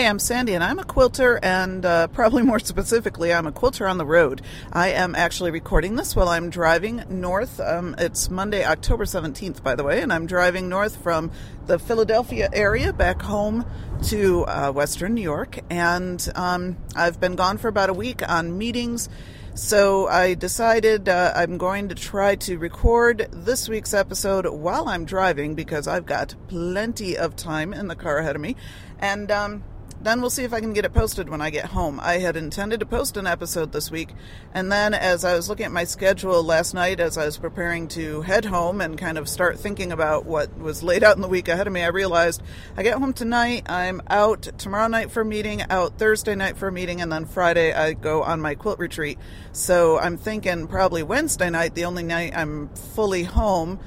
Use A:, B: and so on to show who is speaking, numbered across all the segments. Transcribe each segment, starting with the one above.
A: Hey, I'm Sandy, and I'm a quilter, and uh, probably more specifically, I'm a quilter on the road. I am actually recording this while I'm driving north. Um, it's Monday, October 17th, by the way, and I'm driving north from the Philadelphia area back home to uh, Western New York. And um, I've been gone for about a week on meetings. So I decided uh, I'm going to try to record this week's episode while I'm driving because I've got plenty of time in the car ahead of me. And um, then we'll see if I can get it posted when I get home. I had intended to post an episode this week, and then as I was looking at my schedule last night, as I was preparing to head home and kind of start thinking about what was laid out in the week ahead of me, I realized I get home tonight, I'm out tomorrow night for a meeting, out Thursday night for a meeting, and then Friday I go on my quilt retreat. So I'm thinking probably Wednesday night, the only night I'm fully home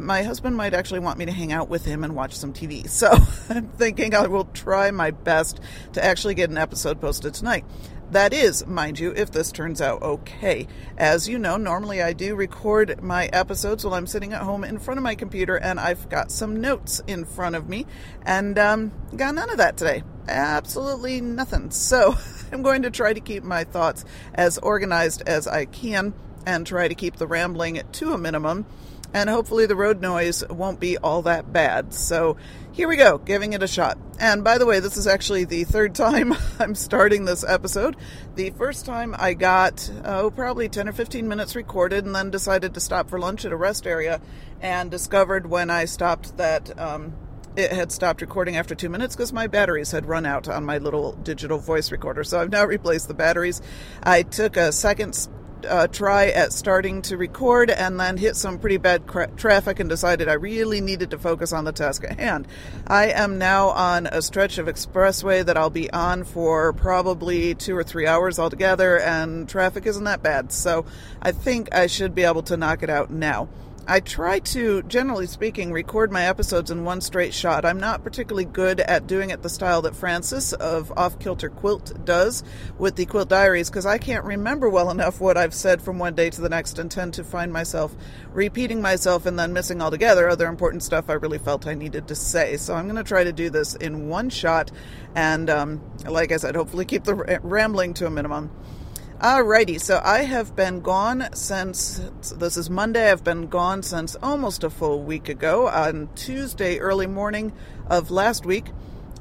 A: my husband might actually want me to hang out with him and watch some TV. So I'm thinking I will try my best to actually get an episode posted tonight. That is, mind you, if this turns out okay. As you know, normally I do record my episodes while I'm sitting at home in front of my computer, and I've got some notes in front of me, and um, got none of that today. Absolutely nothing. So I'm going to try to keep my thoughts as organized as I can and try to keep the rambling to a minimum and hopefully the road noise won't be all that bad. So here we go, giving it a shot. And by the way, this is actually the third time I'm starting this episode. The first time I got, oh, probably 10 or 15 minutes recorded and then decided to stop for lunch at a rest area and discovered when I stopped that. Um, it had stopped recording after two minutes because my batteries had run out on my little digital voice recorder. So I've now replaced the batteries. I took a second uh, try at starting to record and then hit some pretty bad cra- traffic and decided I really needed to focus on the task at hand. I am now on a stretch of expressway that I'll be on for probably two or three hours altogether, and traffic isn't that bad, so I think I should be able to knock it out now. I try to, generally speaking, record my episodes in one straight shot. I'm not particularly good at doing it the style that Frances of Off Kilter Quilt does with the Quilt Diaries because I can't remember well enough what I've said from one day to the next and tend to find myself repeating myself and then missing altogether other important stuff I really felt I needed to say. So I'm going to try to do this in one shot and, um, like I said, hopefully keep the rambling to a minimum. Alrighty, so I have been gone since this is Monday. I've been gone since almost a full week ago. On Tuesday, early morning of last week,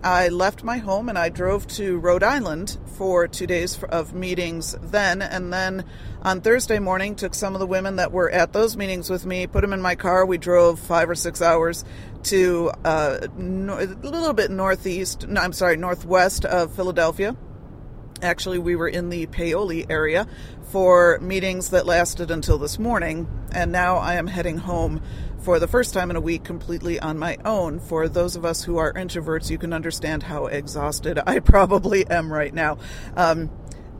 A: I left my home and I drove to Rhode Island for two days of meetings then. And then on Thursday morning, took some of the women that were at those meetings with me, put them in my car. We drove five or six hours to uh, no, a little bit northeast, no, I'm sorry, northwest of Philadelphia Actually, we were in the Paoli area for meetings that lasted until this morning, and now I am heading home for the first time in a week completely on my own. For those of us who are introverts, you can understand how exhausted I probably am right now. Um,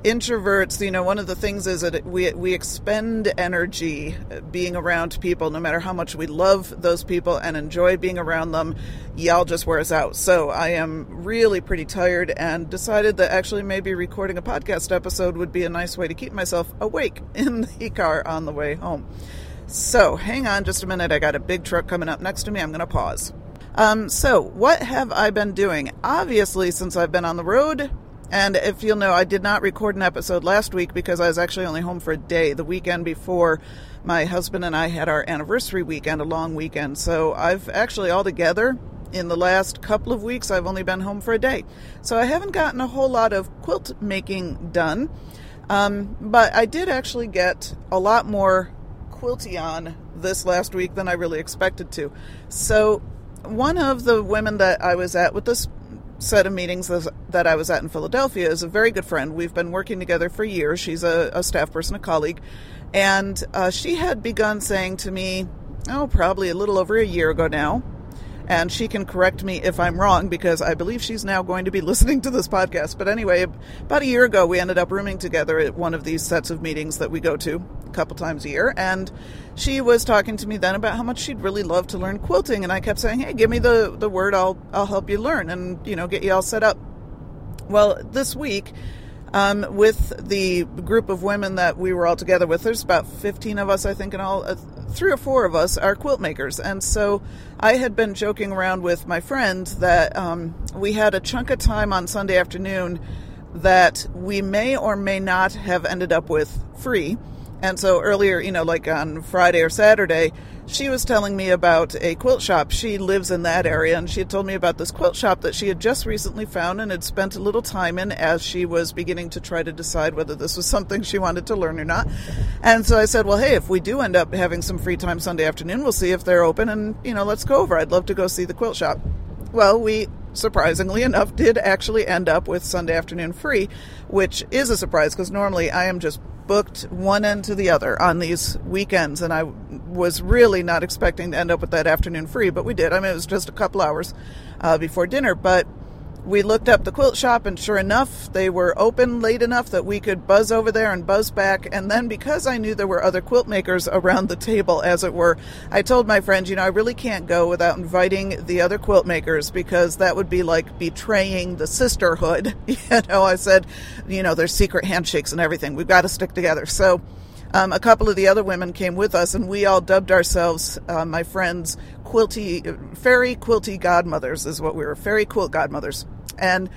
A: introverts, you know, one of the things is that we we expend energy being around people, no matter how much we love those people and enjoy being around them. Y'all just wear us out. So I am really pretty tired, and decided that actually maybe recording a podcast episode would be a nice way to keep myself awake in the car on the way home. So hang on just a minute. I got a big truck coming up next to me. I'm going to pause. Um, so, what have I been doing? Obviously, since I've been on the road, and if you'll know, I did not record an episode last week because I was actually only home for a day, the weekend before my husband and I had our anniversary weekend, a long weekend. So I've actually altogether in the last couple of weeks I've only been home for a day. So I haven't gotten a whole lot of quilt making done. Um, but I did actually get a lot more quilty on this last week than I really expected to. So one of the women that I was at with this set of meetings that I was at in Philadelphia is a very good friend. We've been working together for years. She's a, a staff person, a colleague. And uh, she had begun saying to me, oh, probably a little over a year ago now, and she can correct me if I'm wrong because I believe she's now going to be listening to this podcast. But anyway, about a year ago, we ended up rooming together at one of these sets of meetings that we go to a couple times a year, and she was talking to me then about how much she'd really love to learn quilting, and I kept saying, "Hey, give me the the word, I'll I'll help you learn, and you know, get you all set up." Well, this week. Um, with the group of women that we were all together with, there's about 15 of us, I think, in all. Uh, three or four of us are quilt makers. And so I had been joking around with my friend that um, we had a chunk of time on Sunday afternoon that we may or may not have ended up with free. And so earlier, you know, like on Friday or Saturday, she was telling me about a quilt shop. She lives in that area, and she had told me about this quilt shop that she had just recently found and had spent a little time in as she was beginning to try to decide whether this was something she wanted to learn or not. And so I said, Well, hey, if we do end up having some free time Sunday afternoon, we'll see if they're open, and, you know, let's go over. I'd love to go see the quilt shop. Well, we surprisingly enough, did actually end up with Sunday afternoon free, which is a surprise because normally I am just booked one end to the other on these weekends, and I was really not expecting to end up with that afternoon free, but we did. I mean, it was just a couple hours uh, before dinner, but we looked up the quilt shop, and sure enough, they were open late enough that we could buzz over there and buzz back. And then, because I knew there were other quilt makers around the table, as it were, I told my friends, you know, I really can't go without inviting the other quilt makers because that would be like betraying the sisterhood. you know, I said, you know, there's secret handshakes and everything. We've got to stick together. So, um, a couple of the other women came with us, and we all dubbed ourselves, uh, my friends, quilty, fairy quilty godmothers, is what we were, fairy quilt godmothers. And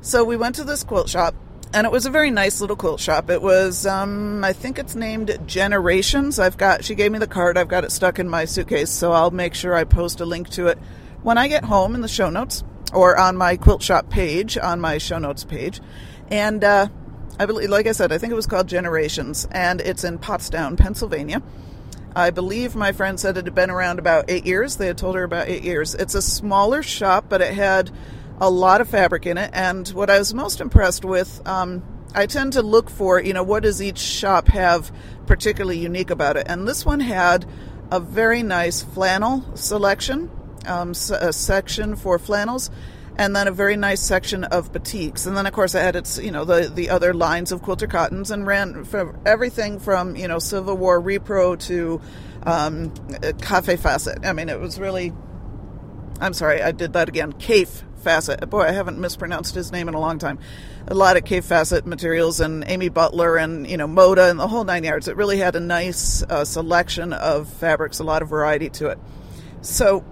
A: so we went to this quilt shop, and it was a very nice little quilt shop. It was, um, I think it's named Generations. I've got, she gave me the card, I've got it stuck in my suitcase, so I'll make sure I post a link to it when I get home in the show notes or on my quilt shop page, on my show notes page. And, uh, I believe, like I said, I think it was called Generations, and it's in Pottstown, Pennsylvania. I believe my friend said it had been around about eight years. They had told her about eight years. It's a smaller shop, but it had a lot of fabric in it. And what I was most impressed with, um, I tend to look for, you know, what does each shop have particularly unique about it? And this one had a very nice flannel selection, um, a section for flannels and then a very nice section of batiks. And then, of course, I had its, you know, the, the other lines of quilter cottons and ran from everything from, you know, Civil War repro to um, Kaffe Fassett. I mean, it was really, I'm sorry, I did that again. Kaffe Fassett. Boy, I haven't mispronounced his name in a long time. A lot of Kaffe Fassett materials and Amy Butler and, you know, Moda and the whole nine yards. It really had a nice uh, selection of fabrics, a lot of variety to it. So,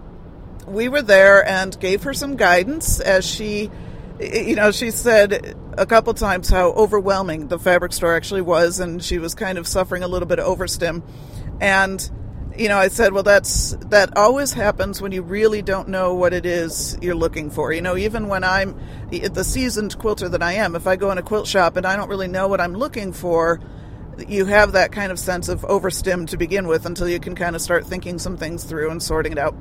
A: we were there and gave her some guidance as she you know she said a couple times how overwhelming the fabric store actually was and she was kind of suffering a little bit of overstim. And you know i said well that's that always happens when you really don't know what it is you're looking for. You know even when i'm the seasoned quilter that i am if i go in a quilt shop and i don't really know what i'm looking for you have that kind of sense of overstim to begin with until you can kind of start thinking some things through and sorting it out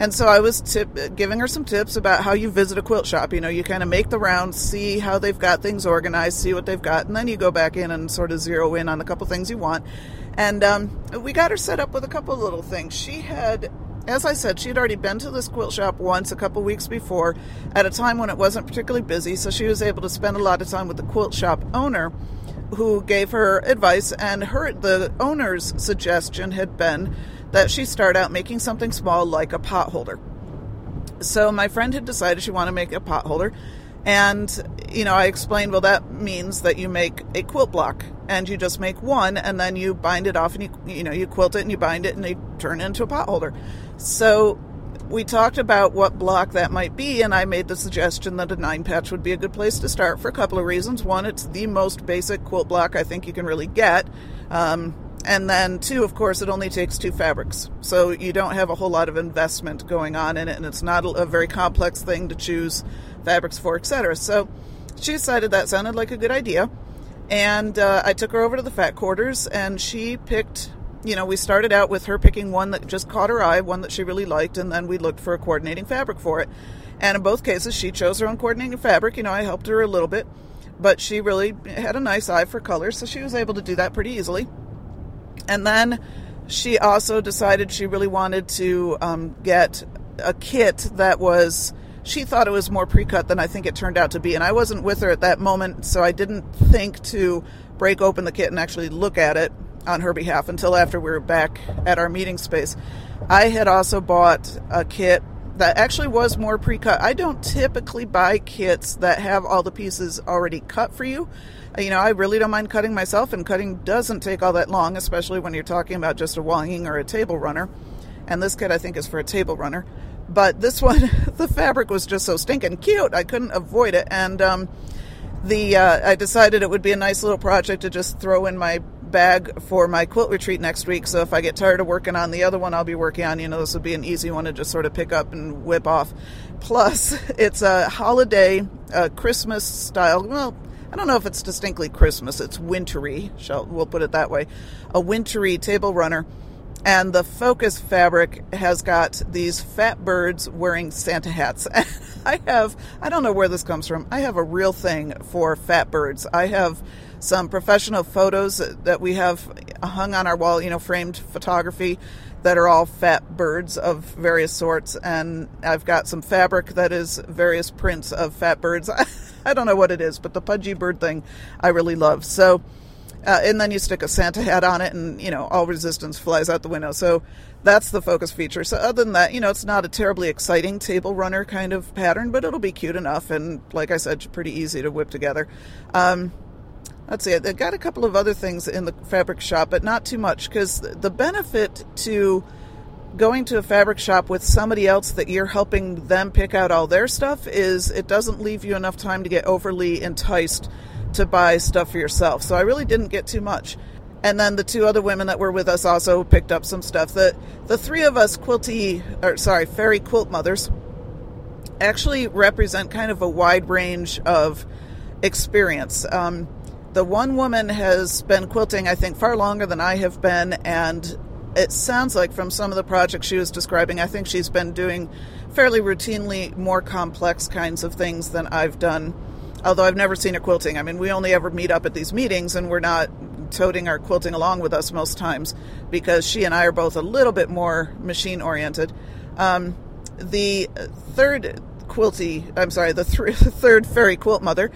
A: and so I was tip, giving her some tips about how you visit a quilt shop. You know, you kind of make the rounds, see how they've got things organized, see what they've got, and then you go back in and sort of zero in on a couple things you want. And um, we got her set up with a couple little things. She had as I said, she had already been to this quilt shop once a couple weeks before at a time when it wasn't particularly busy, so she was able to spend a lot of time with the quilt shop owner who gave her advice and her the owner's suggestion had been that she start out making something small like a pot holder. So my friend had decided she wanted to make a pot holder. And, you know, I explained, well, that means that you make a quilt block and you just make one and then you bind it off and you, you know, you quilt it and you bind it and you turn it into a pot holder. So we talked about what block that might be, and I made the suggestion that a nine patch would be a good place to start for a couple of reasons. One, it's the most basic quilt block I think you can really get. Um, and then, two, of course, it only takes two fabrics. So you don't have a whole lot of investment going on in it, and it's not a very complex thing to choose fabrics for, etc. So she decided that sounded like a good idea. And uh, I took her over to the fat quarters, and she picked, you know, we started out with her picking one that just caught her eye, one that she really liked, and then we looked for a coordinating fabric for it. And in both cases, she chose her own coordinating fabric. You know, I helped her a little bit, but she really had a nice eye for color, so she was able to do that pretty easily. And then she also decided she really wanted to um, get a kit that was she thought it was more pre-cut than I think it turned out to be, and I wasn't with her at that moment, so I didn't think to break open the kit and actually look at it on her behalf until after we were back at our meeting space. I had also bought a kit that actually was more pre-cut. I don't typically buy kits that have all the pieces already cut for you. You know, I really don't mind cutting myself, and cutting doesn't take all that long, especially when you're talking about just a wall hanging or a table runner. And this kit, I think, is for a table runner. But this one, the fabric was just so stinking cute. I couldn't avoid it. And um, the uh, I decided it would be a nice little project to just throw in my bag for my quilt retreat next week. So if I get tired of working on the other one, I'll be working on. You know, this would be an easy one to just sort of pick up and whip off. Plus, it's a holiday, uh, Christmas style. Well, I don't know if it's distinctly Christmas. It's wintry. Shall we'll put it that way. A wintry table runner and the focus fabric has got these fat birds wearing Santa hats. I have, I don't know where this comes from. I have a real thing for fat birds. I have some professional photos that we have hung on our wall, you know, framed photography that are all fat birds of various sorts. And I've got some fabric that is various prints of fat birds. I don't know what it is, but the pudgy bird thing I really love. So, uh, and then you stick a Santa hat on it, and you know all resistance flies out the window. So that's the focus feature. So other than that, you know, it's not a terribly exciting table runner kind of pattern, but it'll be cute enough, and like I said, pretty easy to whip together. Um, let's see, I got a couple of other things in the fabric shop, but not too much because the benefit to going to a fabric shop with somebody else that you're helping them pick out all their stuff is it doesn't leave you enough time to get overly enticed to buy stuff for yourself. So I really didn't get too much. And then the two other women that were with us also picked up some stuff. The the three of us quilty or sorry, fairy quilt mothers actually represent kind of a wide range of experience. Um, the one woman has been quilting, I think, far longer than I have been, and it sounds like from some of the projects she was describing, I think she's been doing fairly routinely more complex kinds of things than I've done although I've never seen her quilting. I mean, we only ever meet up at these meetings and we're not toting our quilting along with us most times because she and I are both a little bit more machine oriented. Um, the third quilty, I'm sorry, the th- third fairy quilt mother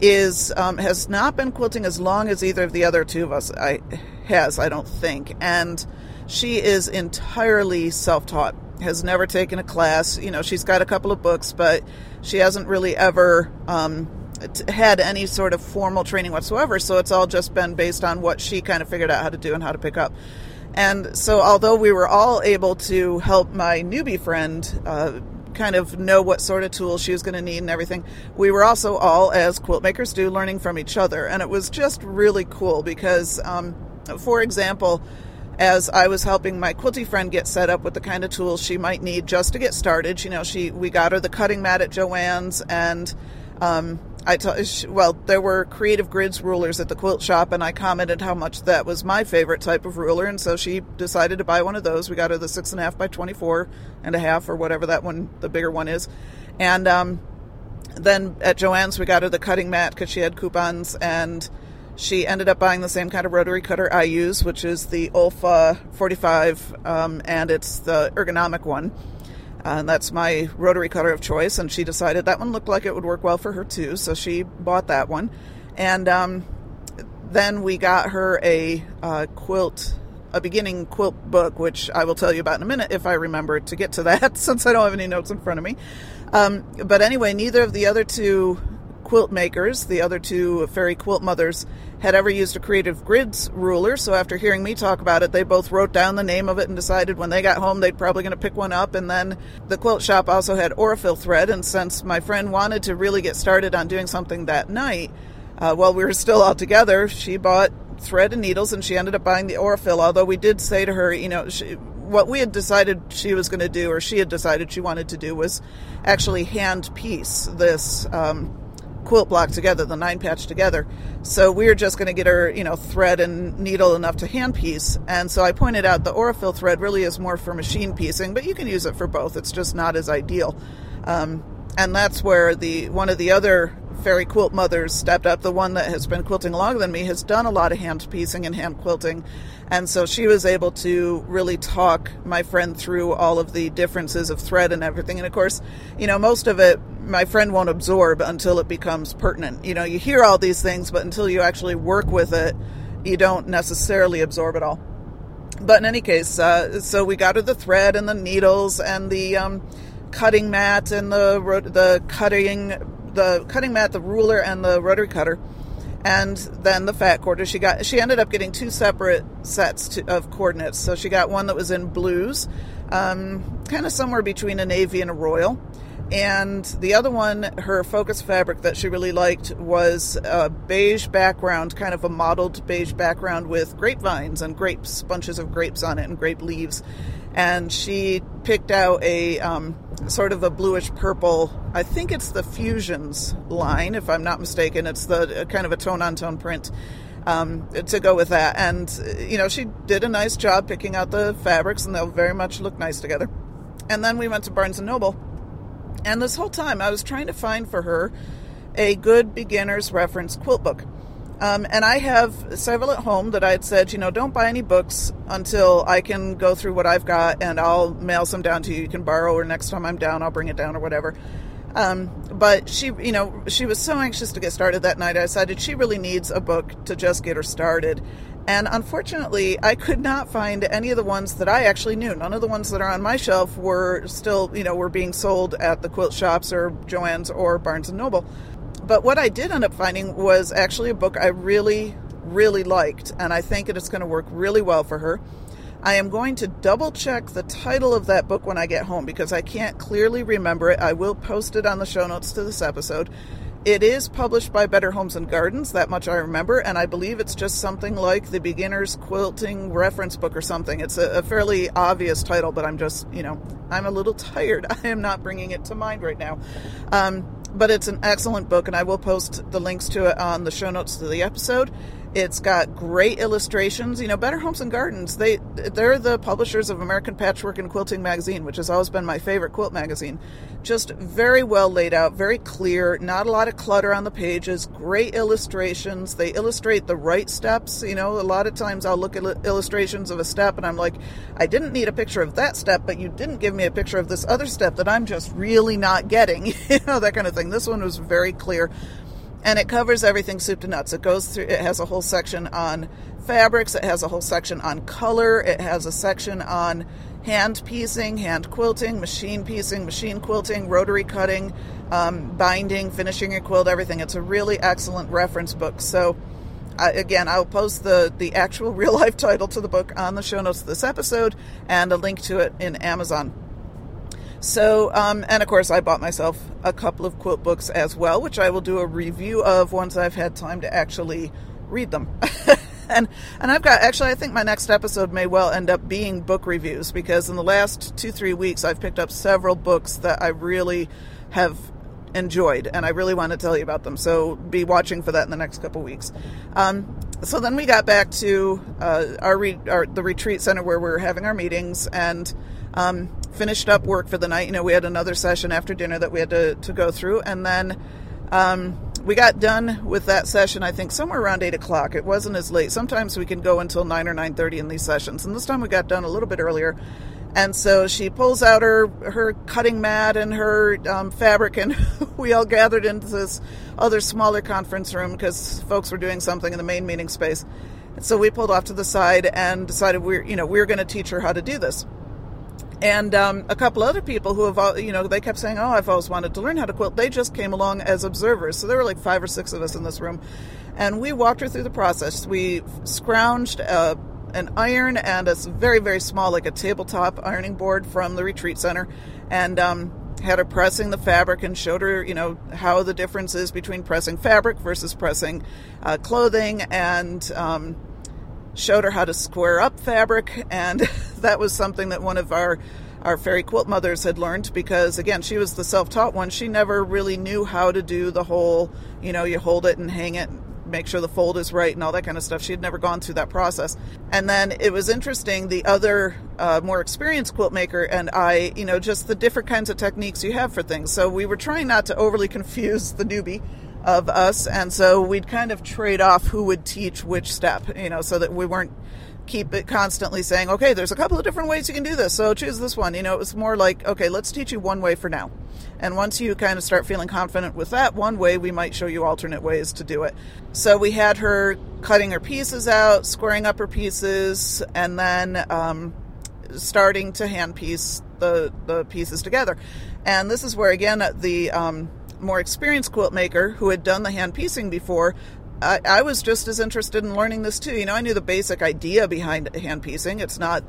A: is um, has not been quilting as long as either of the other two of us I, has, I don't think, and she is entirely self-taught. Has never taken a class. You know, she's got a couple of books, but she hasn't really ever um, had any sort of formal training whatsoever. So it's all just been based on what she kind of figured out how to do and how to pick up. And so, although we were all able to help my newbie friend uh, kind of know what sort of tools she was going to need and everything, we were also all, as quilt makers do, learning from each other. And it was just really cool because, um, for example, as I was helping my quilty friend get set up with the kind of tools she might need just to get started, you know, she we got her the cutting mat at Joann's and um, I t- well, there were creative grids rulers at the quilt shop, and I commented how much that was my favorite type of ruler, and so she decided to buy one of those. We got her the six and a half by twenty four and a half, or whatever that one, the bigger one is, and um, then at Joann's we got her the cutting mat because she had coupons, and she ended up buying the same kind of rotary cutter I use, which is the Olfa forty five, um, and it's the ergonomic one and that's my rotary cutter of choice. And she decided that one looked like it would work well for her too, so she bought that one. And um, then we got her a uh, quilt, a beginning quilt book, which I will tell you about in a minute if I remember to get to that, since I don't have any notes in front of me. Um, but anyway, neither of the other two quilt makers, the other two fairy quilt mothers, had ever used a creative grids ruler. So after hearing me talk about it, they both wrote down the name of it and decided when they got home they'd probably going to pick one up. And then the quilt shop also had Aurifil thread. And since my friend wanted to really get started on doing something that night, uh, while we were still all together, she bought thread and needles and she ended up buying the Aurifil. Although we did say to her, you know, she, what we had decided she was going to do, or she had decided she wanted to do, was actually hand piece this. Um, quilt block together, the nine patch together. So we were just going to get her, you know, thread and needle enough to hand piece. And so I pointed out the Aurifil thread really is more for machine piecing, but you can use it for both. It's just not as ideal. Um, and that's where the one of the other fairy quilt mothers stepped up. The one that has been quilting longer than me has done a lot of hand piecing and hand quilting. And so she was able to really talk my friend through all of the differences of thread and everything. And of course, you know, most of it my friend won't absorb until it becomes pertinent. You know, you hear all these things, but until you actually work with it, you don't necessarily absorb it all. But in any case, uh, so we got her the thread and the needles and the um, cutting mat and the the cutting the cutting mat, the ruler, and the rotary cutter, and then the fat quarter. She got she ended up getting two separate sets to, of coordinates. So she got one that was in blues, um, kind of somewhere between a navy and a royal and the other one, her focus fabric that she really liked was a beige background, kind of a mottled beige background with grapevines and grapes, bunches of grapes on it, and grape leaves. And she picked out a um, sort of a bluish purple. I think it's the Fusions line, if I'm not mistaken. It's the kind of a tone on tone print. Um, to go with that. And, you know, she did a nice job picking out the fabrics, and they'll very much look nice together. And then we went to Barnes and Noble and this whole time, I was trying to find for her a good beginner's reference quilt book. Um, and I have several at home that I had said, you know, don't buy any books until I can go through what I've got and I'll mail some down to you. You can borrow, or next time I'm down, I'll bring it down or whatever. Um, but she, you know, she was so anxious to get started that night. I decided she really needs a book to just get her started. And unfortunately, I could not find any of the ones that I actually knew. None of the ones that are on my shelf were still, you know, were being sold at the quilt shops or Joann's or Barnes and Noble. But what I did end up finding was actually a book I really, really liked, and I think it is going to work really well for her. I am going to double check the title of that book when I get home because I can't clearly remember it. I will post it on the show notes to this episode. It is published by Better Homes and Gardens, that much I remember, and I believe it's just something like the Beginner's Quilting Reference Book or something. It's a, a, fairly obvious title, but I'm just, you know, I'm a little tired. I am not bringing it to mind right now. Um, but it's an excellent book, and I will post the links to it on the show notes to the episode. It's got great illustrations. You know, Better Homes and Gardens, they they're the publishers of American Patchwork and Quilting magazine, which has always been my favorite quilt magazine. Just very well laid out, very clear, not a lot of clutter on the pages, great illustrations. They illustrate the right steps. You know, a lot of times I'll look at illustrations of a step and I'm like, I didn't need a picture of that step, but you didn't give me a picture of this other step that I'm just really not getting. you know, that kind of thing. This one was very clear and it covers everything soup to nuts. It goes through. It has a whole section on fabrics. It has a whole section on color. It has a section on hand piecing, hand quilting, machine piecing, machine quilting, rotary cutting, um, binding, finishing a quilt, everything. It's a really excellent reference book. So. Uh, again, I'll post the, the actual real life title to the book on the show notes of this episode and a link to it in Amazon. So, um, and of course, I bought myself a couple of quilt books as well, which I will do a review of once I've had time to actually read them. and and I've got actually, I think my next episode may well end up being book reviews because in the last two three weeks, I've picked up several books that I really have enjoyed, and I really want to tell you about them. So be watching for that in the next couple weeks. Um, so then we got back to uh, our, re- our, the retreat center where we were having our meetings, and um, finished up work for the night. You know, we had another session after dinner that we had to, to go through, and then um, we got done with that session. I think somewhere around eight o'clock. It wasn't as late. Sometimes we can go until nine or nine thirty in these sessions, and this time we got done a little bit earlier. And so she pulls out her her cutting mat and her um, fabric, and we all gathered into this other smaller conference room because folks were doing something in the main meeting space. So we pulled off to the side and decided we're you know we're going to teach her how to do this and um, a couple other people who have, you know, they kept saying, "Oh, I've always wanted to learn how to quilt." They just came along as observers, so there were like five or six of us in this room, and we walked her through the process. We scrounged a, an iron and a very, very small, like a tabletop ironing board from the retreat center, and um, had her pressing the fabric and showed her, you know, how the difference is between pressing fabric versus pressing uh, clothing, and um, showed her how to square up fabric, and that was something that one of our our fairy quilt mothers had learned because again she was the self-taught one. She never really knew how to do the whole you know you hold it and hang it make sure the fold is right and all that kind of stuff. She had never gone through that process. And then it was interesting the other uh, more experienced quilt maker and i you know just the different kinds of techniques you have for things. So we were trying not to overly confuse the newbie of us, and so we'd kind of trade off who would teach which step, you know, so that we weren't keep it constantly saying, okay, there's a couple of different ways you can do this, so choose this one. You know, it was more like, okay, let's teach you one way for now. And once you kind of start feeling confident with that one way, we might show you alternate ways to do it. So we had her cutting her pieces out, squaring up her pieces, and then um, starting to hand piece the, the pieces together. And this is where, again, the um, more experienced quilt maker who had done the hand piecing before I, I was just as interested in learning this too. You know, I knew the basic idea behind hand piecing. It's not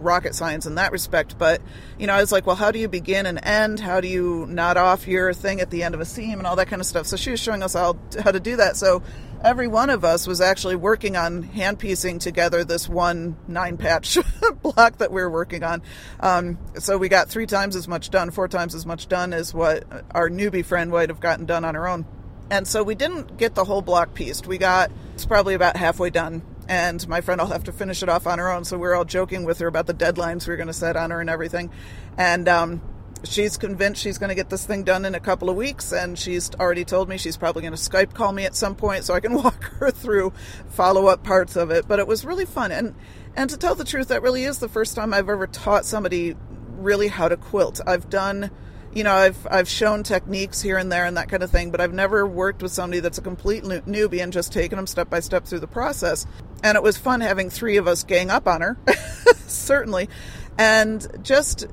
A: rocket science in that respect, but you know, I was like, well, how do you begin and end? How do you knot off your thing at the end of a seam and all that kind of stuff? So she was showing us how how to do that. So every one of us was actually working on hand piecing together this one nine patch block that we were working on. Um, so we got three times as much done, four times as much done as what our newbie friend would have gotten done on her own. And so we didn't get the whole block pieced. We got, it's probably about halfway done. And my friend will have to finish it off on her own. So we are all joking with her about the deadlines we are going to set on her and everything. And um, she's convinced she's going to get this thing done in a couple of weeks. And she's already told me she's probably going to Skype call me at some point so I can walk her through follow up parts of it. But it was really fun. And, and to tell the truth, that really is the first time I've ever taught somebody really how to quilt. I've done you know, I've I've shown techniques here and there and that kind of thing, but I've never worked with somebody that's a complete newbie and just taken them step by step through the process. And it was fun having three of us gang up on her, certainly, and just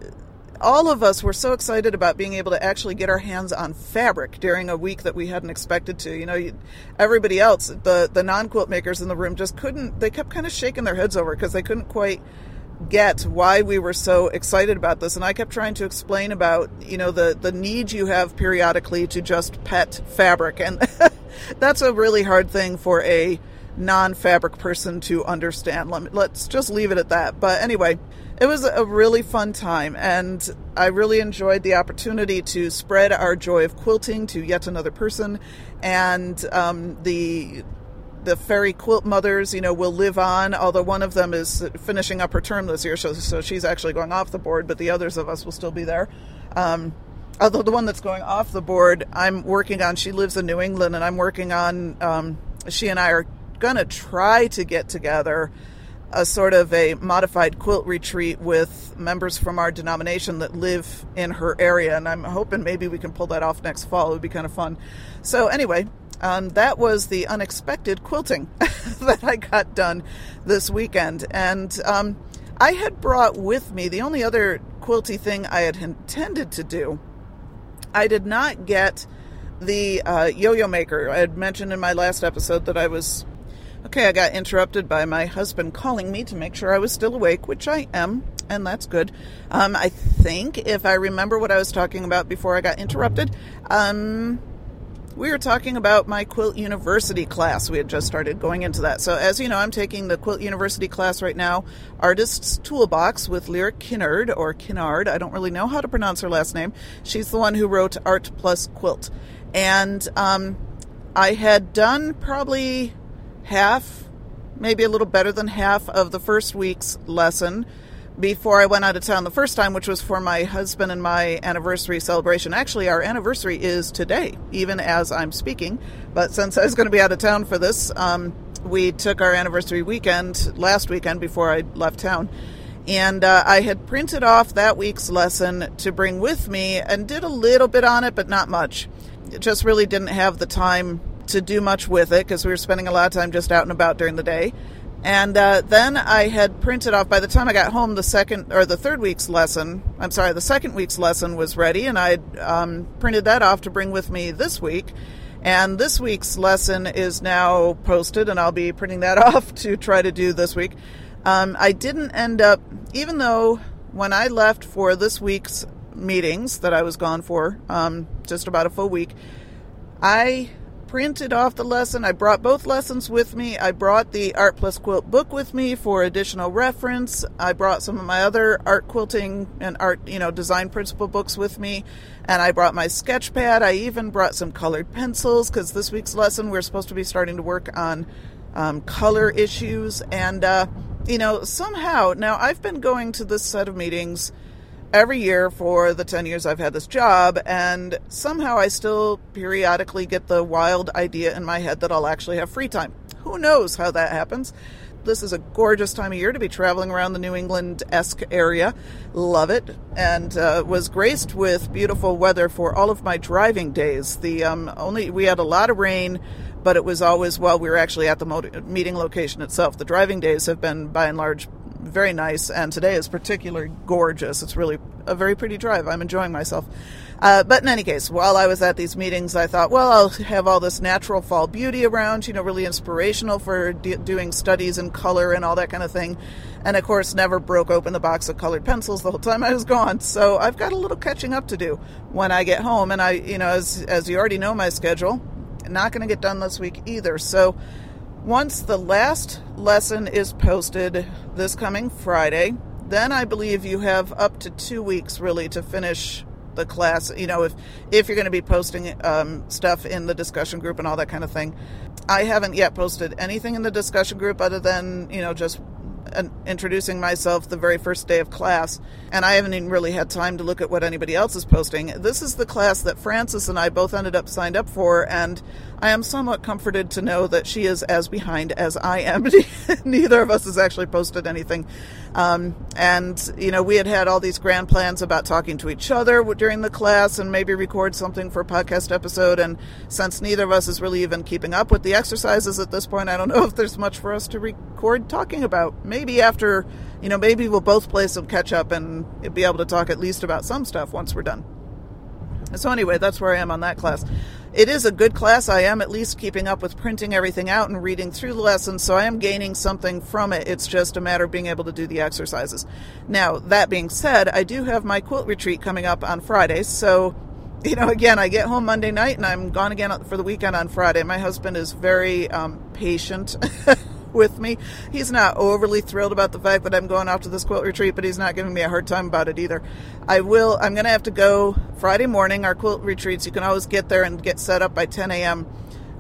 A: all of us were so excited about being able to actually get our hands on fabric during a week that we hadn't expected to. You know, everybody else, the the non quilt makers in the room, just couldn't. They kept kind of shaking their heads over because they couldn't quite get why we were so excited about this. And I kept trying to explain about you know the the need you have periodically to just pet fabric. And that's a really hard thing for a non-fabric person to understand. Let's just leave it at that. But anyway it was a really fun time. And I really enjoyed the opportunity to spread our joy of quilting to yet another person. And um, the the fairy quilt mothers, you know, will live on. Although one of them is finishing up her term this year, so, so she's actually going off the board, but the others of us will still be there. Um, although the one that's going off the board, I'm working on. She lives in New England, and I'm working on. Um, she and I are gonna try to get together a sort of a modified quilt retreat with members from our denomination that live in her area, and I'm hoping maybe we can pull that off next fall. It would be kind of fun. So anyway, um, that was the unexpected quilting that I got done this weekend. And um, I had brought with me the only other quilty thing I had intended to do. I did not get the uh, yo yo maker. I had mentioned in my last episode that I was. Okay, I got interrupted by my husband calling me to make sure I was still awake, which I am, and that's good. Um, I think, if I remember what I was talking about before I got interrupted, um, we were talking about my Quilt University class. We had just started going into that. So, as you know, I'm taking the Quilt University class right now, Artist's Toolbox with Lyric Kinard, or Kinard. I don't really know how to pronounce her last name. She's the one who wrote Art Plus Quilt. And um, I had done probably half, maybe a little better than half of the first week's lesson before I went out of town the first time, which was for my husband and my anniversary celebration. Actually, our anniversary is today, even as I'm speaking. But since I was going to be out of town for this, um, we took our anniversary weekend last weekend before I left town. And uh, I had printed off that week's lesson to bring with me and did a little bit on it, but not much. It just really didn't have the time to do much with it because we were spending a lot of time just out and about during the day. And uh, then I had printed off, by the time I got home, the second or the third week's lesson, I'm sorry, the second week's lesson was ready, and I um, printed that off to bring with me this week. And this week's lesson is now posted, and I'll be printing that off to try to do this week. Um, I didn't end up, even though when I left for this week's meetings that I was gone for, um, just about a full week, I printed off the lesson. I brought both lessons with me. I brought the Art Plus Quilt book with me for additional reference. I brought some of my other art quilting and art, you know, design principle books with me. And I brought my sketch pad. I even brought some colored pencils because this week's lesson we're supposed to be starting to work on um, color issues. And, uh, you know, somehow, now I've been going to this set of meetings every year for the 10 years I've had this job, and somehow I still periodically get the wild idea in my head that I'll actually have free time. Who knows how that happens? This is a gorgeous time of year to be traveling around the New England esque area. Love it. And uh, was graced with beautiful weather for all of my driving days. The um, only we had a lot of rain, but it was always while we were actually at the meeting location itself. The driving days have been by and large very nice, and today is particularly gorgeous. It's really a very pretty drive. I'm enjoying myself. Uh, but in any case, while I was at these meetings, I thought, well, I'll have all this natural fall beauty around, you know, really inspirational for doing studies in color and all that kind of thing. And of course, never broke open the box of colored pencils the whole time I was gone. So I've got a little catching up to do when I get home. And I, you know, as, as you already know my schedule, not going to get done this week either. So once the last lesson is posted this coming Friday, then I believe you have up to two weeks really to finish the class. You know, if if you're going to be posting um, stuff in the discussion group and all that kind of thing. I haven't yet posted anything in the discussion group other than you know just introducing myself the very first day of class, and I haven't even really had time to look at what anybody else is posting. This is the class that Frances and I both ended up signed up for, and I am somewhat comforted to know that she is as behind as I am. Neither of us has actually posted anything. Um, and, you know, we had had all these grand plans about talking to each other during the class and maybe record something for a podcast episode. And since neither of us is really even keeping up with the exercises at this point, I don't know if there's much for us to record talking about. Maybe after, you know, maybe we'll both play some catch up and be able to talk at least about some stuff once we're done. So, anyway, that's where I am on that class it is a good class. I am at least keeping up with printing everything out and reading through the lessons, so I am gaining something from it. It's just a matter of being able to do the exercises. Now, that being said, I do have my quilt retreat coming up on Friday, so you know, again, I get home Monday night and I'm gone again for the weekend on Friday. My husband is very um, patient with me. He's not overly thrilled about the fact that I'm going off to this quilt retreat, but he's not giving me a hard time about it either. I will, I'm going to have to go Friday morning. Our quilt retreats, you can always get there and get set up by 10 a.m.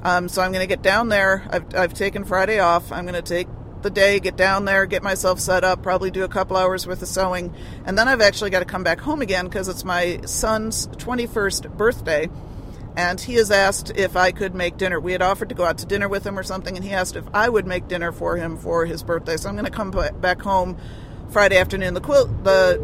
A: Um, so I'm going to get down there. I've, I've taken Friday off. I'm going to take the day, get down there, get myself set up, probably do a couple hours worth of sewing, and then I've actually got to come back home again because it's my son's 21st birthday and he has asked if I could make dinner. We had offered to go out to dinner with him or something, and he asked if I would make dinner for him for his birthday. So I'm going to come back home Friday afternoon. The quilt, the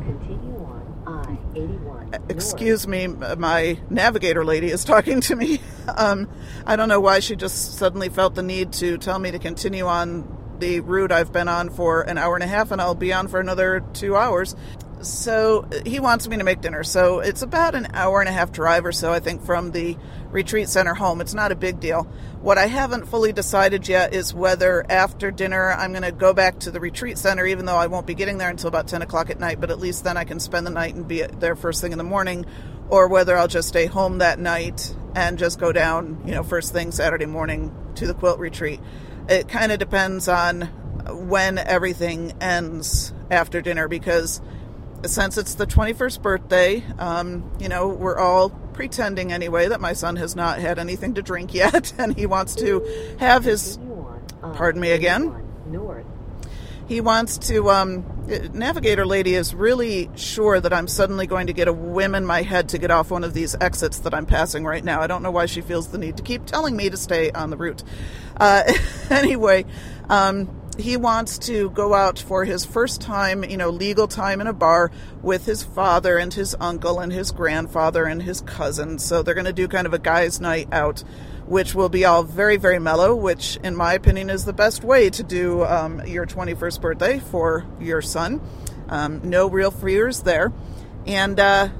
A: continue on I eighty one. Excuse me, my navigator lady is talking to me. Um, I don't know why she just suddenly felt the need to tell me to continue on the route I've been on for an hour and a half, and I'll be on for another two hours so he wants me to make dinner. So it's about an hour and a half drive or so, I think, from the retreat center home. It's not a big deal. What I haven't fully decided yet is whether after dinner I'm going to go back to the retreat center, even though I won't be getting there until about 10 o'clock at night, but at least then I can spend the night and be there first thing in the morning, or whether I'll just stay home that night and just go down, you know, first thing Saturday morning to the quilt retreat. It kind of depends on when everything ends after dinner because since it's the 21st birthday, um, you know, we're all pretending anyway that my son has not had anything to drink yet, and he wants to have his. Pardon me again. He wants to. Um, Navigator lady is really sure that I'm suddenly going to get a whim in my head to get off one of these exits that I'm passing right now. I don't know why she feels the need to keep telling me to stay on the route. Uh, anyway, um, he wants to go out for his first time, you know, legal time in a bar with his father and his uncle and his grandfather and his cousin. So they're going to do kind of a guy's night out, which will be all very, very mellow, which, in my opinion, is the best way to do um, your 21st birthday for your son. Um, no real fears there. And uh,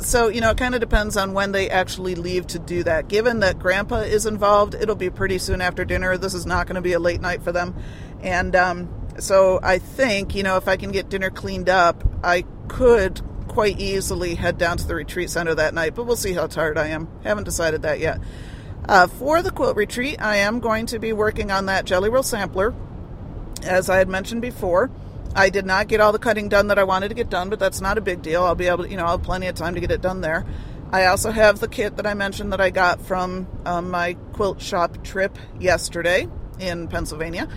A: so, you know, it kind of depends on when they actually leave to do that. Given that grandpa is involved, it'll be pretty soon after dinner. This is not going to be a late night for them. And um, so I think, you know, if I can get dinner cleaned up, I could quite easily head down to the retreat center that night, but we'll see how tired I am. Haven't decided that yet. Uh, for the quilt retreat, I am going to be working on that Jelly Roll sampler, as I had mentioned before. I did not get all the cutting done that I wanted to get done, but that's not a big deal. I'll be able to, you know, I'll have plenty of time to get it done there. I also have the kit that I mentioned that I got from um, my quilt shop trip yesterday in Pennsylvania.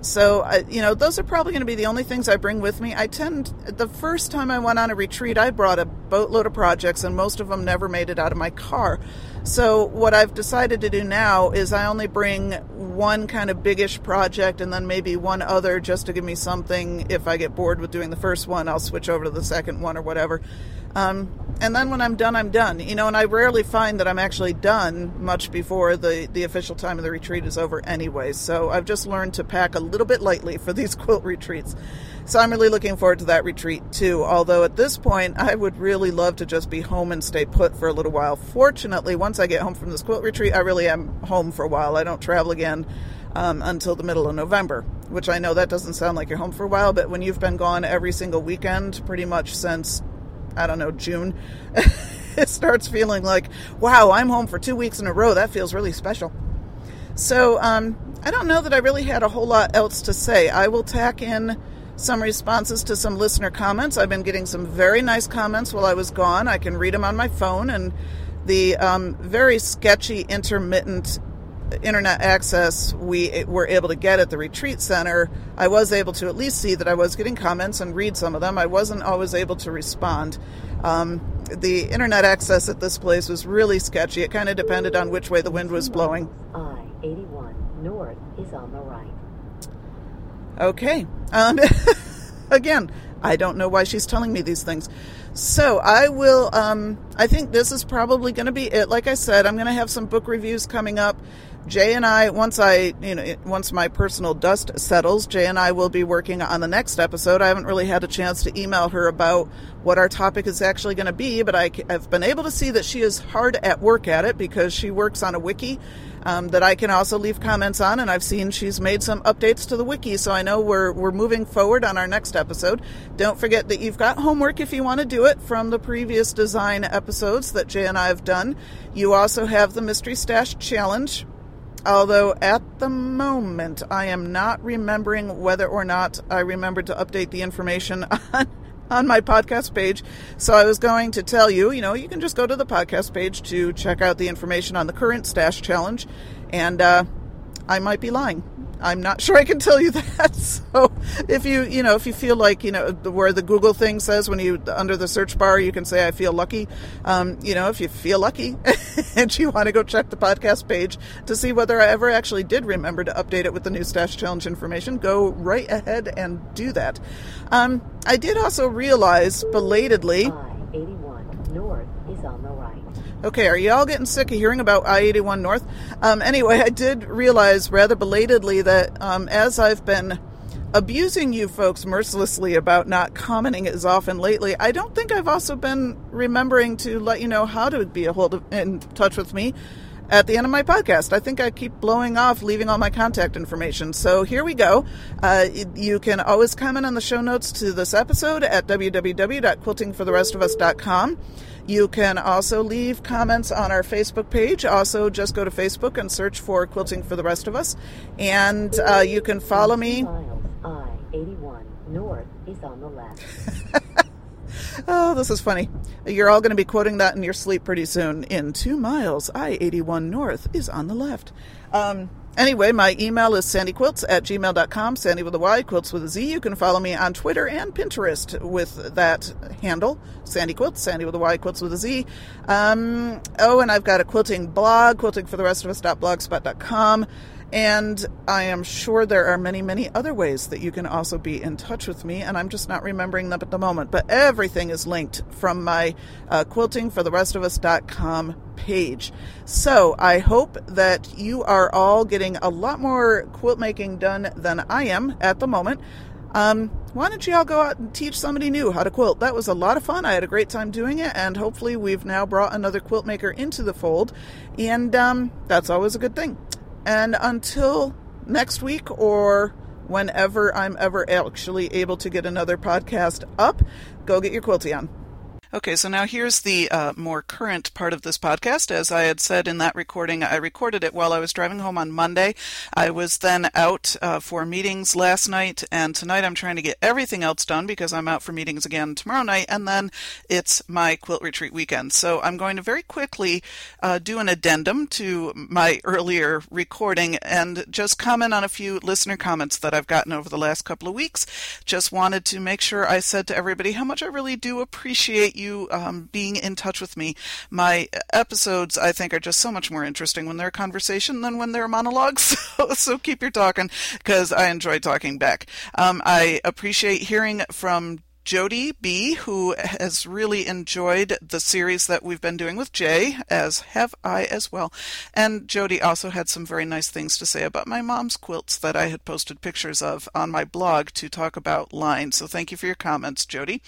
A: So, I, you know, those are probably going to be the only things I bring with me. I tend, the first time I went on a retreat, I brought a boatload of projects, and most of them never made it out of my car. So, what I've decided to do now is I only bring one kind of biggish project and then maybe one other just to give me something. If I get bored with doing the first one, I'll switch over to the second one or whatever. Um, and then when I'm done, I'm done. You know, and I rarely find that I'm actually done much before the, the official time of the retreat is over anyway. So I've just learned to pack a little bit lightly for these quilt retreats. So I'm really looking forward to that retreat too. Although at this point, I would really love to just be home and stay put for a little while. Fortunately, once I get home from this quilt retreat, I really am home for a while. I don't travel again um, until the middle of November, which I know that doesn't sound like you're home for a while, but when you've been gone every single weekend pretty much since I don't know, June, it starts feeling like, wow, I'm home for two weeks in a row. That feels really special. So um, I don't know that I really had a whole lot else to say. I will tack in some responses to some listener comments. I've been getting some very nice comments while I was gone. I can read them on my phone, and the um, very sketchy, intermittent internet access we were able to get at the retreat center, I was able to at least see that I was getting comments and read some of them. I wasn't always able to respond. Um, the internet access at this place was really sketchy. It kind of depended on which way the wind was blowing.
B: I 81 north is on the right.
A: Okay. Um, again, I don't know why she's telling me these things. So I will. Um, I think this is probably going to be it. Like I said, I'm going to have some book reviews coming up. Jay and I, once I, you know, once my personal dust settles, Jay and I will be working on the next episode. I haven't really had a chance to email her about what our topic is actually going to be, but I have been able to see that she is hard at work at it because she works on a wiki um, that I can also leave comments on, and I've seen she's made some updates to the wiki, so I know we're we're moving forward on our next episode. Don't forget that you've got homework if you want to do it from the previous design episodes that Jay and I have done. You also have the Mystery Stash Challenge Although at the moment I am not remembering whether or not I remembered to update the information on, on my podcast page. So I was going to tell you, you know, you can just go to the podcast page to check out the information on the current stash challenge. And uh, I might be lying. I'm not sure I can tell you that. So if you, you know, if you feel like, you know, where the Google thing says when you, under the search bar, you can say, I feel lucky. Um, you know, if you feel lucky and you want to go check the podcast page to see whether I ever actually did remember to update it with the new Stash Challenge information, go right ahead and do that. Um, I did also realize belatedly.
B: I-81 North is on the right.
A: Okay, are you all getting sick of hearing about I 81 North? Um, anyway, I did realize rather belatedly that um, as I've been abusing you folks mercilessly about not commenting as often lately, I don't think I've also been remembering to let you know how to be a hold of, in touch with me at the end of my podcast. I think I keep blowing off, leaving all my contact information. So here we go. Uh, you can always comment on the show notes to this episode at www.quiltingfortherestofus.com. You can also leave comments on our Facebook page. Also, just go to Facebook and search for Quilting for the Rest of Us. And uh, you can follow me.
B: I 81 North is on the left.
A: oh, this is funny. You're all going to be quoting that in your sleep pretty soon. In two miles, I 81 North is on the left. Um, Anyway, my email is sandyquilts at gmail.com, sandy with a Y, quilts with a Z. You can follow me on Twitter and Pinterest with that handle, Sandy Quilts, Sandy with a Y, quilts with a Z. Um, oh, and I've got a quilting blog, quiltingfortherestofus.blogspot.com. And I am sure there are many, many other ways that you can also be in touch with me, and I'm just not remembering them at the moment. But everything is linked from my uh, quiltingfortherestofus.com page. So I hope that you are all getting a lot more quilt making done than I am at the moment. Um, why don't you all go out and teach somebody new how to quilt? That was a lot of fun. I had a great time doing it, and hopefully, we've now brought another quilt maker into the fold, and um, that's always a good thing. And until next week or whenever I'm ever actually able to get another podcast up, go get your quilty on. Okay, so now here's the uh, more current part of this podcast. As I had said in that recording, I recorded it while I was driving home on Monday. I was then out uh, for meetings last night, and tonight I'm trying to get everything else done because I'm out for meetings again tomorrow night, and then it's my quilt retreat weekend. So I'm going to very quickly uh, do an addendum to my earlier recording and just comment on a few listener comments that I've gotten over the last couple of weeks. Just wanted to make sure I said to everybody how much I really do appreciate you um, being in touch with me. My episodes, I think, are just so much more interesting when they're a conversation than when they're monologues. So, so keep your talking because I enjoy talking back. Um, I appreciate hearing from Jody B, who has really enjoyed the series that we've been doing with Jay, as have I as well. And Jody also had some very nice things to say about my mom's quilts that I had posted pictures of on my blog to talk about line. So thank you for your comments, Jody.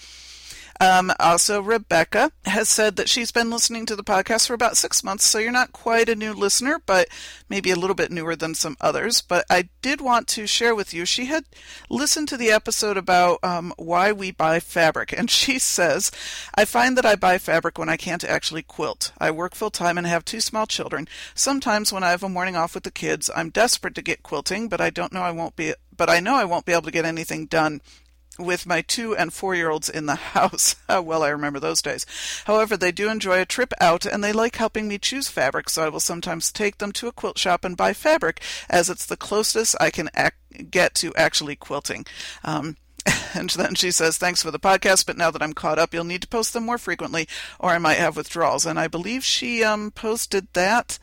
A: Um, also, Rebecca has said that she's been listening to the podcast for about six months, so you're not quite a new listener, but maybe a little bit newer than some others. But I did want to share with you, she had listened to the episode about um, why we buy fabric, and she says, I find that I buy fabric when I can't actually quilt. I work full time and have two small children. Sometimes when I have a morning off with the kids, I'm desperate to get quilting, but I don't know I won't be but I know I won't be able to get anything done with my two and four year olds in the house. How well I remember those days. However, they do enjoy a trip out and they like helping me choose fabric, so I will sometimes take them to a quilt shop and buy fabric, as it's the closest I can ac- get to actually quilting. Um, and then she says, Thanks for the podcast, but now that I'm caught up, you'll need to post them more frequently, or I might have withdrawals. And I believe she um, posted that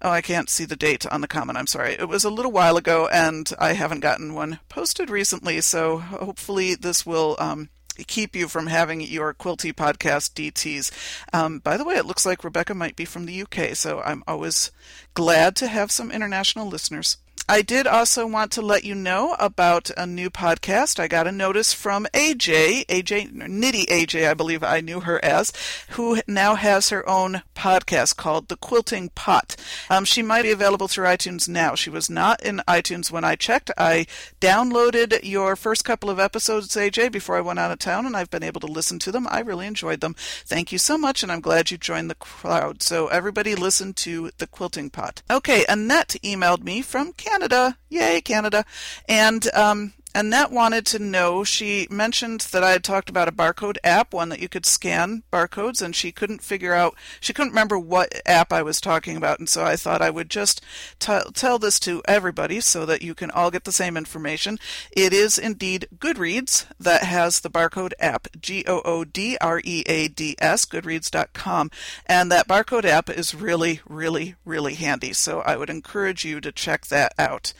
A: Oh, I can't see the date on the comment. I'm sorry. It was a little while ago, and I haven't gotten one posted recently. So hopefully, this will um, keep you from having your Quilty podcast DTs. Um, by the way, it looks like Rebecca might be from the UK, so I'm always glad to have some international listeners. I did also want to let you know about a new podcast. I got a notice from AJ, AJ, Nitty AJ, I believe I knew her as, who now has her own podcast called The Quilting Pot. Um, she might be available through iTunes now. She was not in iTunes when I checked. I downloaded your first couple of episodes, AJ, before I went out of town, and I've been able to listen to them. I really enjoyed them. Thank you so much, and I'm glad you joined the crowd. So everybody listen to The Quilting Pot. Okay, Annette emailed me from Canada. Canada. Yay, Canada. And um, Annette wanted to know, she mentioned that I had talked about a barcode app, one that you could scan barcodes, and she couldn't figure out, she couldn't remember what app I was talking about. And so I thought I would just t- tell this to everybody so that you can all get the same information. It is indeed Goodreads that has the barcode app, G O O D R E A D S, goodreads.com. And that barcode app is really, really, really handy. So I would encourage you to check that out.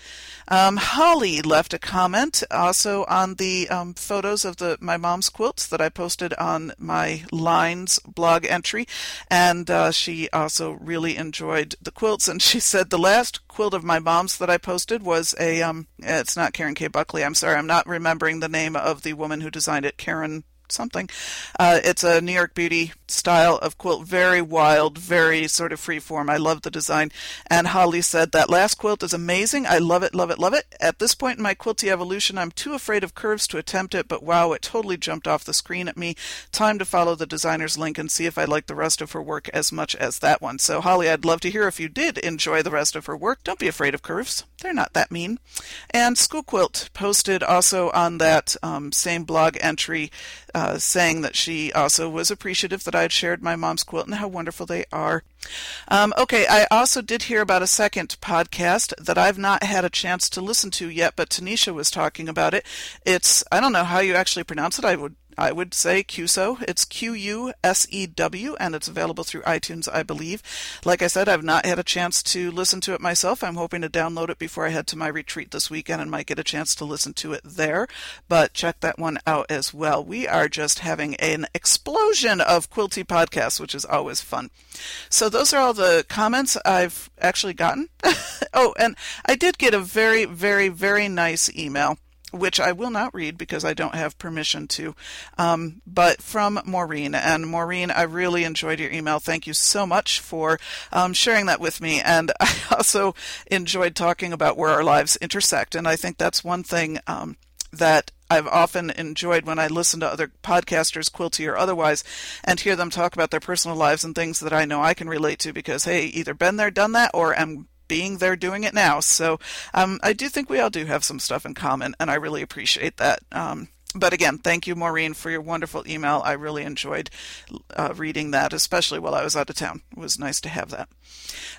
A: Um, Holly left a comment also on the um, photos of the my mom's quilts that I posted on my Lines blog entry, and uh, she also really enjoyed the quilts. And she said the last quilt of my mom's that I posted was a um, it's not Karen Kay Buckley. I'm sorry, I'm not remembering the name of the woman who designed it. Karen something. Uh, it's a New York Beauty style of quilt, very wild, very sort of free form. I love the design. And Holly said that last quilt is amazing. I love it, love it, love it. At this point in my quilty evolution, I'm too afraid of curves to attempt it, but wow, it totally jumped off the screen at me. Time to follow the designer's link and see if I like the rest of her work as much as that one. So Holly, I'd love to hear if you did enjoy the rest of her work. Don't be afraid of curves. They're not that mean. And School Quilt posted also on that um, same blog entry uh, saying that she also was appreciative that I had shared my mom's quilt and how wonderful they are. Um, okay, I also did hear about a second podcast that I've not had a chance to listen to yet, but Tanisha was talking about it. It's, I don't know how you actually pronounce it. I would I would say QSO. It's Q U S E W, and it's available through iTunes, I believe. Like I said, I've not had a chance to listen to it myself. I'm hoping to download it before I head to my retreat this weekend and might get a chance to listen to it there. But check that one out as well. We are just having an explosion of quilty podcasts, which is always fun. So those are all the comments I've actually gotten. oh, and I did get a very, very, very nice email which I will not read because I don't have permission to, um, but from Maureen. And Maureen, I really enjoyed your email. Thank you so much for um, sharing that with me. And I also enjoyed talking about where our lives intersect. And I think that's one thing um, that I've often enjoyed when I listen to other podcasters, quilty or otherwise, and hear them talk about their personal lives and things that I know I can relate to because, hey, either been there, done that, or am being there doing it now. So um, I do think we all do have some stuff in common, and I really appreciate that. Um, but again, thank you, Maureen, for your wonderful email. I really enjoyed uh, reading that, especially while I was out of town. It was nice to have that.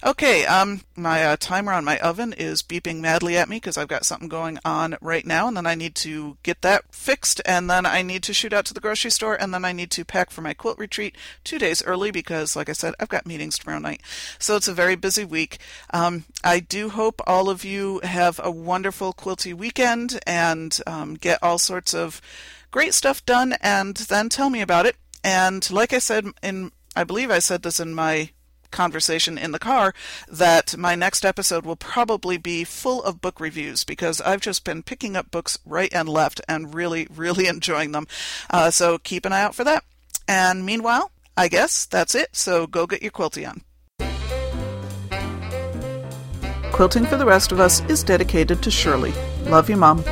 A: Okay, um, my uh, timer on my oven is beeping madly at me because I've got something going on right now, and then I need to get that fixed, and then I need to shoot out to the grocery store, and then I need to pack for my quilt retreat two days early because, like I said, I've got meetings tomorrow night. So it's a very busy week. Um, I do hope all of you have a wonderful quilty weekend and um, get all sorts great stuff done, and then tell me about it. And like I said in, I believe I said this in my conversation in the car that my next episode will probably be full of book reviews because I've just been picking up books right and left and really, really enjoying them. Uh, so keep an eye out for that. And meanwhile, I guess that's it. So go get your quilty on. Quilting for the Rest of Us is dedicated to Shirley. Love you, Mom.